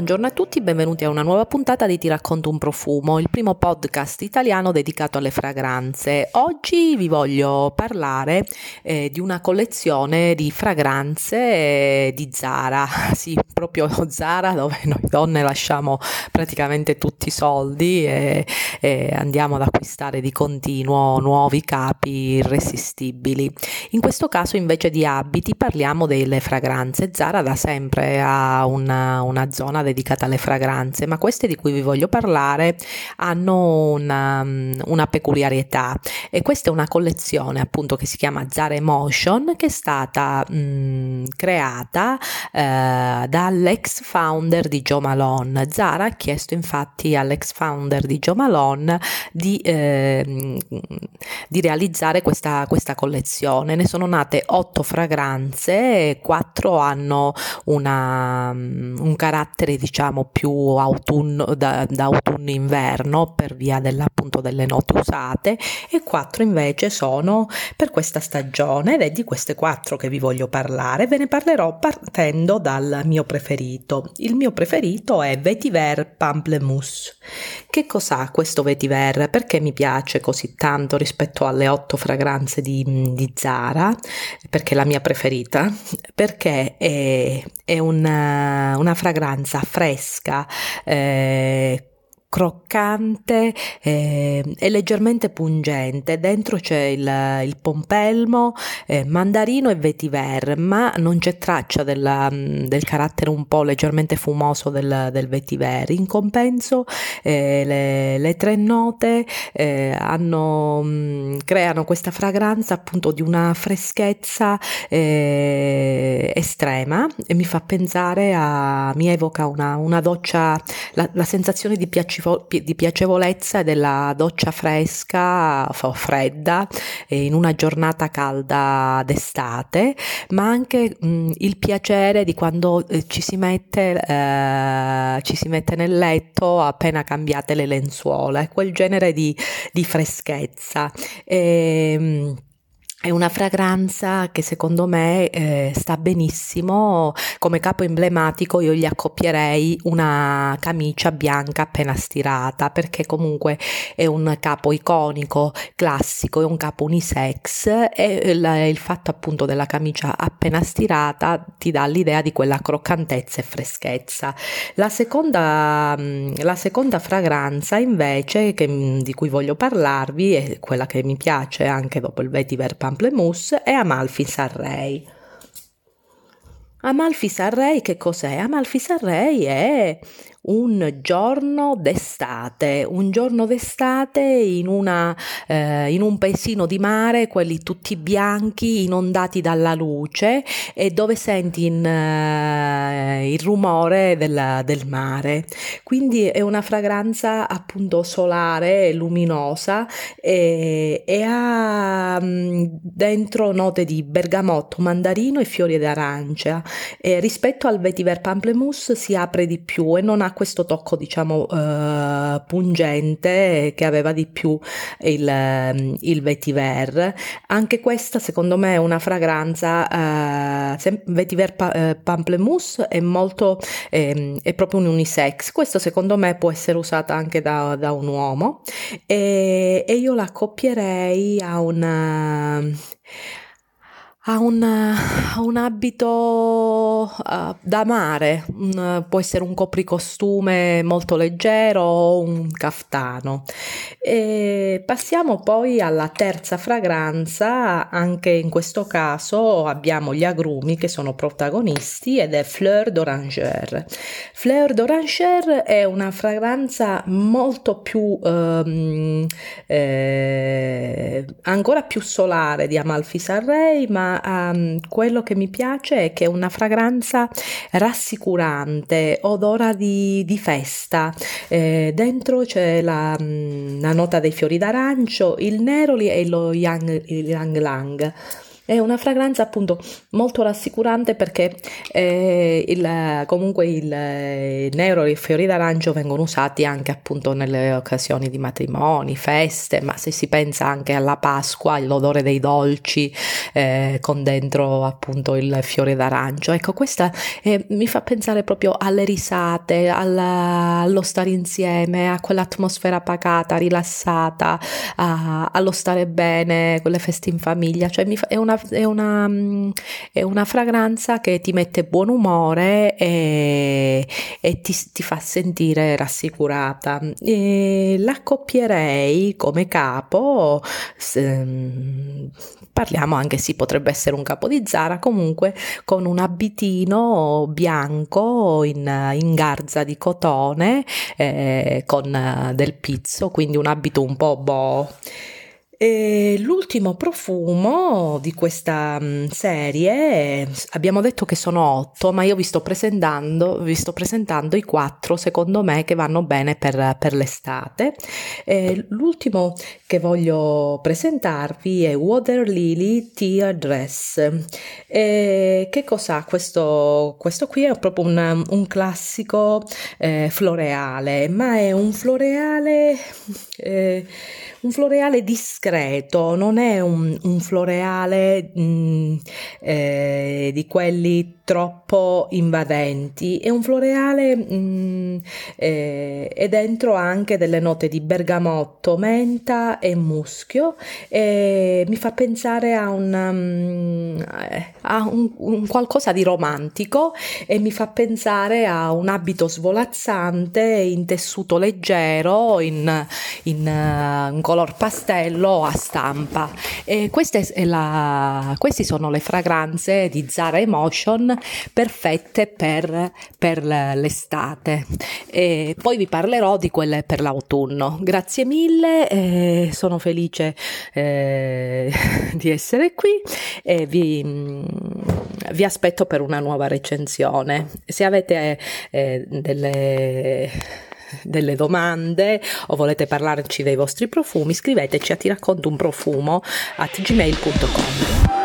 Buongiorno a tutti, benvenuti a una nuova puntata di Ti racconto un profumo, il primo podcast italiano dedicato alle fragranze. Oggi vi voglio parlare eh, di una collezione di fragranze eh, di Zara, sì, proprio Zara dove noi donne lasciamo praticamente tutti i soldi e, e andiamo ad acquistare di continuo nuovi capi irresistibili. In questo caso invece di abiti parliamo delle fragranze. Zara da sempre ha una, una zona dedicata alle fragranze, ma queste di cui vi voglio parlare hanno una, una peculiarità e questa è una collezione appunto che si chiama Zara Emotion che è stata mh, creata eh, dall'ex founder di Joe Malone. Zara ha chiesto infatti all'ex founder di Joe Malone di, eh, di realizzare questa, questa collezione. Ne sono nate otto fragranze, quattro hanno una, un carattere diciamo più autunno, da, da autunno-inverno per via dell'appunto delle note usate e quattro invece sono per questa stagione ed è di queste quattro che vi voglio parlare. Ve ne parlerò partendo dal mio preferito. Il mio preferito è Vetiver Pamplemousse. Che cos'ha questo Vetiver? Perché mi piace così tanto rispetto alle otto fragranze di, di Zara? Perché è la mia preferita? Perché è, è una, una fragranza fresca, eh, croccante eh, e leggermente pungente. Dentro c'è il, il pompelmo, eh, mandarino e vetiver, ma non c'è traccia della, del carattere un po' leggermente fumoso del, del vetiver. In compenso eh, le, le, tre note eh, hanno, mh, creano questa fragranza appunto di una freschezza eh, estrema e mi fa pensare a, mi evoca una, una doccia, la, la sensazione di piacere di piacevolezza della doccia fresca o fredda in una giornata calda d'estate, ma anche mh, il piacere di quando eh, ci, si mette, eh, ci si mette nel letto appena cambiate le lenzuola, quel genere di, di freschezza. E, ehm, è una fragranza che secondo me eh, sta benissimo, come capo emblematico io gli accoppierei una camicia bianca appena stirata perché comunque è un capo iconico, classico, è un capo unisex e il, il fatto appunto della camicia appena stirata ti dà l'idea di quella croccantezza e freschezza. La seconda, mm, la seconda fragranza invece che, mm, di cui voglio parlarvi è quella che mi piace anche dopo il Vetiver Pamplemousse e Amalfi Sarrei. Amalfi Sarrei che cos'è? Amalfi Sarrei è un giorno d'estate, un giorno d'estate in, una, eh, in un paesino di mare, quelli tutti bianchi, inondati dalla luce e dove senti in, eh, il rumore della, del mare. Quindi è una fragranza appunto solare, luminosa e, e ha mh, dentro note di bergamotto, mandarino e fiori d'arancia. E rispetto al vetiver pamplemousse si apre di più e non ha questo tocco diciamo eh, pungente che aveva di più il, ehm, il vetiver. Anche questa secondo me è una fragranza eh, vetiver pa- eh, pamplemousse è molto eh, è proprio un unisex. Questo secondo me può essere usata anche da, da un uomo. E, e io la accoppierei a una um, ha un, un abito uh, da mare, un, può essere un copricostume molto leggero o un caftano. E passiamo poi alla terza fragranza, anche in questo caso abbiamo gli agrumi che sono protagonisti ed è Fleur d'Oranger. Fleur d'Oranger è una fragranza molto più, um, eh, ancora più solare di Amalfi Sarrei, ma um, quello che mi piace è che è una fragranza rassicurante, odora di, di festa. Eh, dentro c'è la, la, nota dei fiori d'arancio, il neroli e lo yang, yang lang. È una fragranza appunto molto rassicurante perché eh, il, comunque il, il nero e i fiori d'arancio vengono usati anche appunto nelle occasioni di matrimoni, feste, ma se si pensa anche alla Pasqua, l'odore dei dolci eh, con dentro appunto il fiore d'arancio. Ecco, questa eh, mi fa pensare proprio alle risate, alla, allo stare insieme, a quell'atmosfera pacata, rilassata, a, allo stare bene, quelle feste in famiglia. Cioè fa, è, una, è, una, è, una, fragranza che ti mette buon umore e, e ti, ti, fa sentire rassicurata. E l'accoppierei come capo. Se, parliamo anche si potrebbe essere un capo di Zara comunque con un abitino bianco in, in garza di cotone eh, con del pizzo quindi un abito un po' boh e l'ultimo profumo di questa mm, serie, abbiamo detto che sono otto, ma io vi sto presentando, vi sto presentando i quattro secondo me che vanno bene per, per l'estate. E l'ultimo che voglio presentarvi è Water Lily Tear Dress. E che cos'ha questo? Questo qui è proprio un, un classico eh, floreale, ma è un floreale... Eh, un floreale discreto, non è un, un floreale mh, mm, eh, di quelli troppo invadenti. È un floreale mh, mm, eh, e dentro anche delle note di bergamotto, menta e muschio. E mi fa pensare a, una, um, a un, un, qualcosa di romantico e mi fa pensare a un abito svolazzante in tessuto leggero, in, in, in color pastello a stampa. E queste, la, queste sono le fragranze di Zara Emotion perfette per, per l'estate. E poi vi parlerò di quelle per l'autunno. Grazie mille, eh, sono felice eh, di essere qui e vi, vi, aspetto per una nuova recensione. Se avete eh, delle delle domande o volete parlarci dei vostri profumi, scriveteci a ti racconto un profumo at gmail.com.